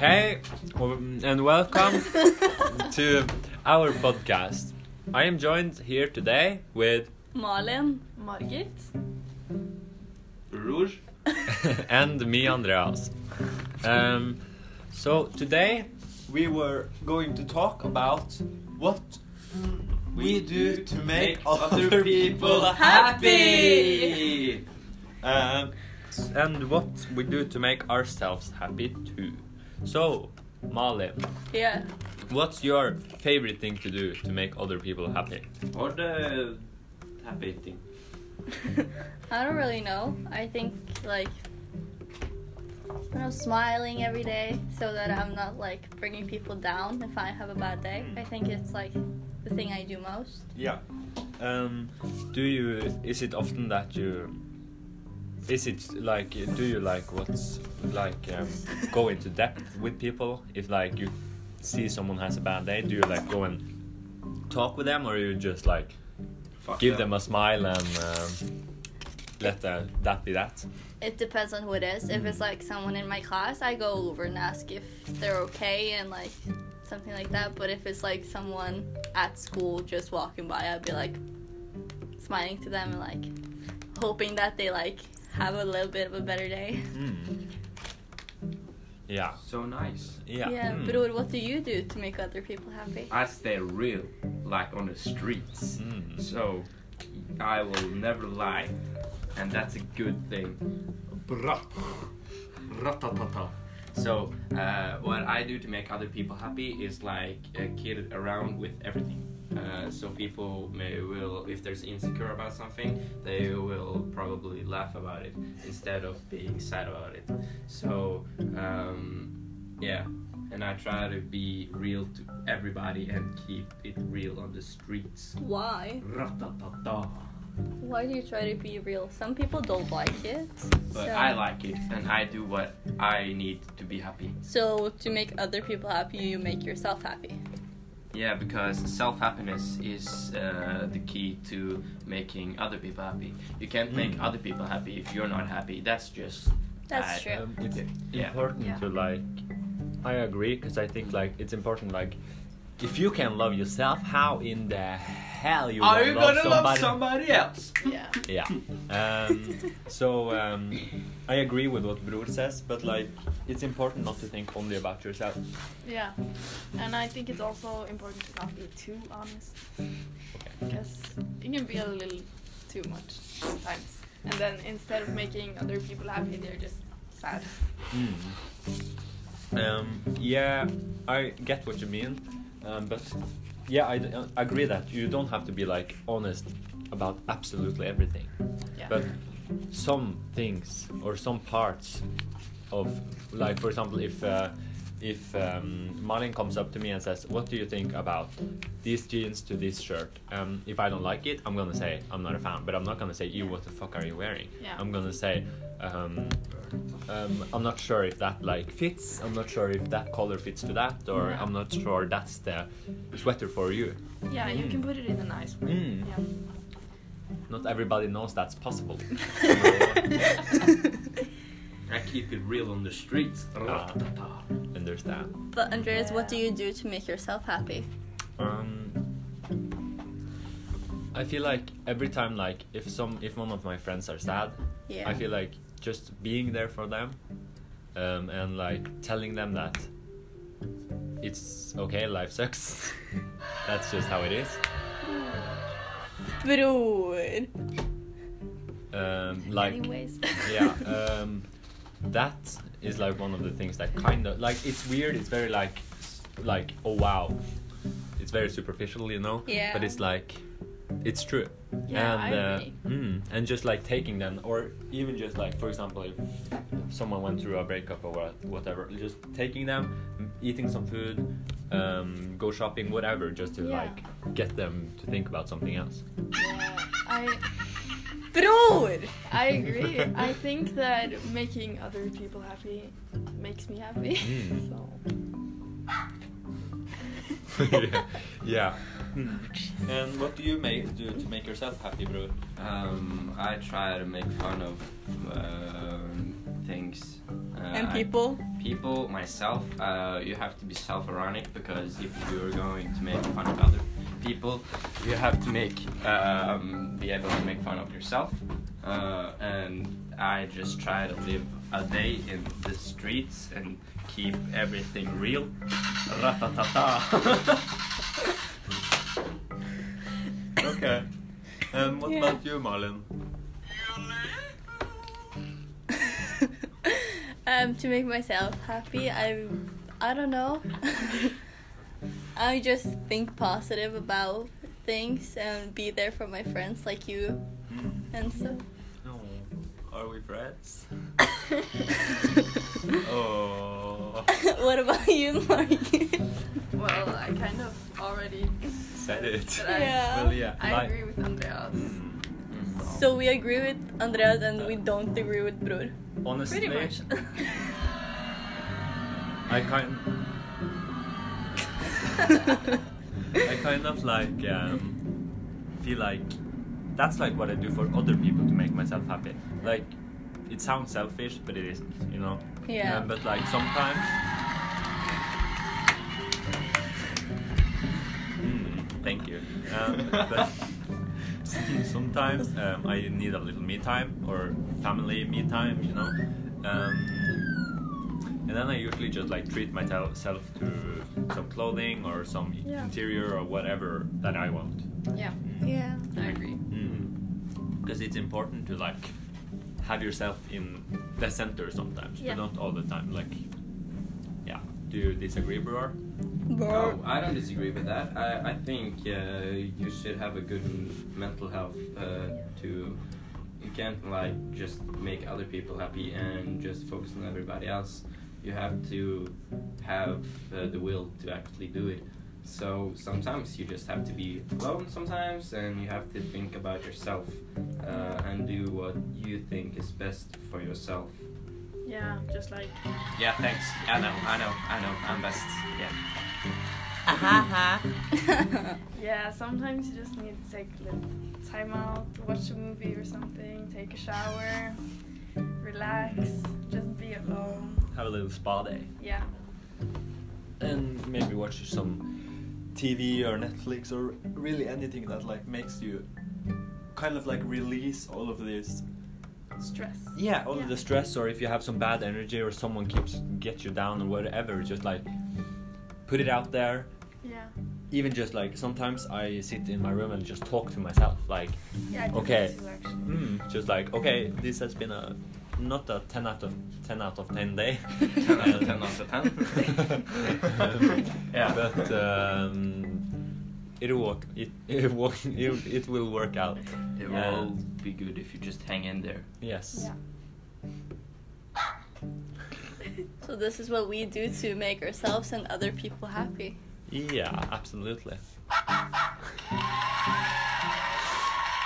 Hey, and welcome to our podcast. I am joined here today with Malin. Margit. Rouge. and me, Andreas. Um, so today we were going to talk about what we do to make other people happy, um, and what we do to make ourselves happy too. So, Malin, Yeah. what's your favorite thing to do to make other people happy? Or the happy thing. I don't really know. I think like you know, smiling every day so that I'm not like bringing people down if I have a bad day. I think it's like the thing I do most. Yeah. Um, do you? Is it often that you? Is it like? Do you like what's like? Um, go into depth with people if like you see someone has a bad day. Do you like go and talk with them, or you just like Fuck give that. them a smile and um, let the, that be that? It depends on who it is. If it's like someone in my class, I go over and ask if they're okay and like something like that. But if it's like someone at school just walking by, I'd be like smiling to them and like hoping that they like have a little bit of a better day. Mm. Yeah. So nice. Yeah. Yeah, Mm. but what do you do to make other people happy? I stay real, like on the streets. Mm. So I will never lie, and that's a good thing. Bra. Ratatata. So uh, what I do to make other people happy is like uh, kid around with everything. Uh, so people may will, if there's insecure about something, they will probably laugh about it instead of being sad about it. So um, yeah, and I try to be real to everybody and keep it real on the streets. Why? Ratatata. Why do you try to be real? Some people don't like it. But so, I like it, and I do what I need to be happy. So to make other people happy, you make yourself happy. Yeah, because self happiness is uh, the key to making other people happy. You can't make Mm. other people happy if you're not happy. That's just That's bad. true. Um, it's Yeah. important Yeah. to like. I agree because I think like it's important like. If you can love yourself, how in the hell you Are gonna you love gonna somebody? love somebody else? Yeah. Yeah. Um, so um, I agree with what Bror says, but like it's important not to think only about yourself. Yeah, and I think it's also important to not be too honest, because you can be a little too much sometimes, and then instead of making other people happy, they're just sad. Mm. Um, yeah, I get what you mean, um, but yeah, I, d- I agree that you don't have to be like honest about absolutely everything. Yeah. But some things or some parts of, like for example, if uh, if um, Malin comes up to me and says, "What do you think about these jeans to this shirt?" Um, if I don't like it, I'm gonna say I'm not a fan, but I'm not gonna say, "You, what the fuck are you wearing?" Yeah. I'm gonna say. Um, um, I'm not sure if that like fits. I'm not sure if that color fits to that, or Yeah. I'm not sure that's the sweater for you. yeah, you can Mm. put it in a nice way. Mm. Yeah. Not everybody knows that's possible. I keep it real on the streets. Ah. Ratatata. Understand? But Andreas, what do you do to make yourself happy? Um, I feel like every time, like if some, if one of my friends are sad, Yeah. I feel like just being there for them, um, and like telling them that it's okay, life sucks. That's just how it is. Bror. Um, like Anyways. yeah um, that is like one of the things that kind of like it's weird it's very like like oh wow it's very superficial you know Yeah. but it's like it's true Yeah, and I uh, agree. mm, and just like taking them or even just like for example if someone went through a breakup or whatever just taking them eating some food um, go shopping whatever just to Yeah. like get them to think about something else Yeah, I Bror. I agree. I think that making other people happy makes me happy. Mm. so yeah. yeah. And what do you make do to make yourself happy, bro? Um, I try to make fun of uh, things. Uh, and I- people. people, myself, uh, you have to be self-ironic because if you're going to make fun of other people, you have to make um, be able to make fun of yourself. Uh, and I just try to live a day in the streets and keep everything real. Ratatata. Okay. Um, what Yeah. about you, Marlon? um, to make myself happy, I, I don't know. I just think positive about things and be there for my friends like you and stuff. No. Are we friends? Oh. what about you, Mark? Well, I kind of already Said it. But I- Yeah. Well, yeah. I agree with Andreas. Mm. so we agree with Andreas and we don't agree with Bror. Honestly, Pretty much. I kind. I kind of like um, feel like that's like what I do for other people to make myself happy. Like it sounds selfish, but it isn't, you know. Yeah. Um, but like sometimes. Mm, thank you. Um, but sometimes um, I need a little me time or family me time, you know. Um, and then I usually just like treat myself to some clothing or some Yeah. interior or whatever that I want. yeah, Yeah. I agree. Because it's important to like have yourself in the center sometimes, Yeah. but not all the time. Like, yeah. Do you disagree, bro? Bror. No, I don't disagree with that. I, I think uh, you should have a good mental health uh, to. You can't like just make other people happy and just focus on everybody else. You have to have uh, the will to actually do it. So sometimes you just have to be alone sometimes, and you have to think about yourself uh, and do what you think is best for yourself. Yeah, just like Yeah, thanks. I know, I know, I know. I'm best. Yeah. Aha ha. Yeah. Sometimes you just need to take a little time out, watch a movie or something, take a shower, relax, just be alone. Have a little spa day. Yeah, and maybe watch some TV or Netflix or really anything that like makes you kind of like release all of this stress. yeah all Yeah. of the stress or if you have some bad energy or someone keeps get you down or whatever just like put it out there Yeah, even just like sometimes I sit in my room and just talk to myself like yeah. Okay. that too, actually. mm, just like okay this has been a not a 10 out of 10 out of 10 day 10 out of 10 out of 10. yeah but um, it'll work it, it, will, it, it will work out It will Yeah. be good if you just hang in there. yes Yeah. So this is what we do to make ourselves and other people happy. Yeah, absolutely.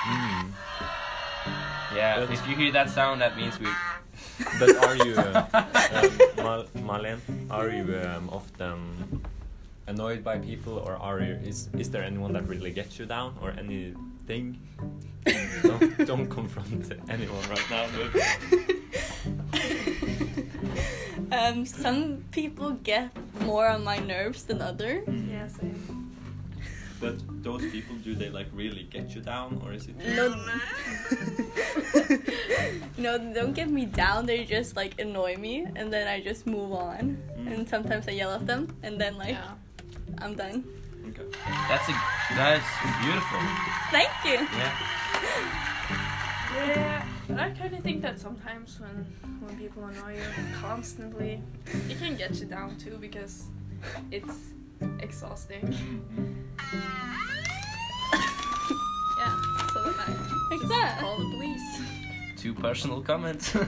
Mm. Yeah, But- if you hear that sound, that means we. But are you, uh, um, Mal- Marlene, are you um, often annoyed by people, or are you? Is is there anyone that really gets you down, or anything? don't, don't confront anyone right now. But um, some people get more on my nerves than others. Yeah, same. But those people, do they like really get you down, or is it? No, no, they don't get me down. They just like annoy me, and then I just move on. Mm. And sometimes I yell at them, and then like yeah. I'm done. Okay. That's a that's beautiful. Thank you. Yeah. Yeah, but I kind of think that sometimes when when people annoy you constantly, it can get you down too because it's exhausting. Yeah, so then I Like just that. call the police. Two personal comments.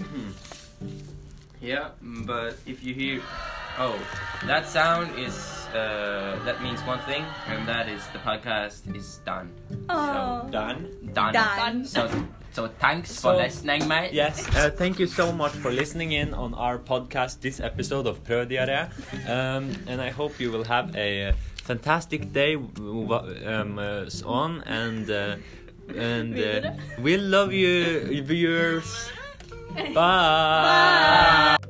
Hmm. yeah, but if you hear, oh, that sound is uh, that means one thing, and that is the podcast is done. Oh. Done. Done. Done. So so thanks So- for listening, mate. Yes, uh, thank you so much for listening in on our podcast, this episode of Prøvdiaré. Um, and I hope you will have a fantastic day w- w- um, uh, on and uh, and uh, we love you, viewers. Bye. Bye.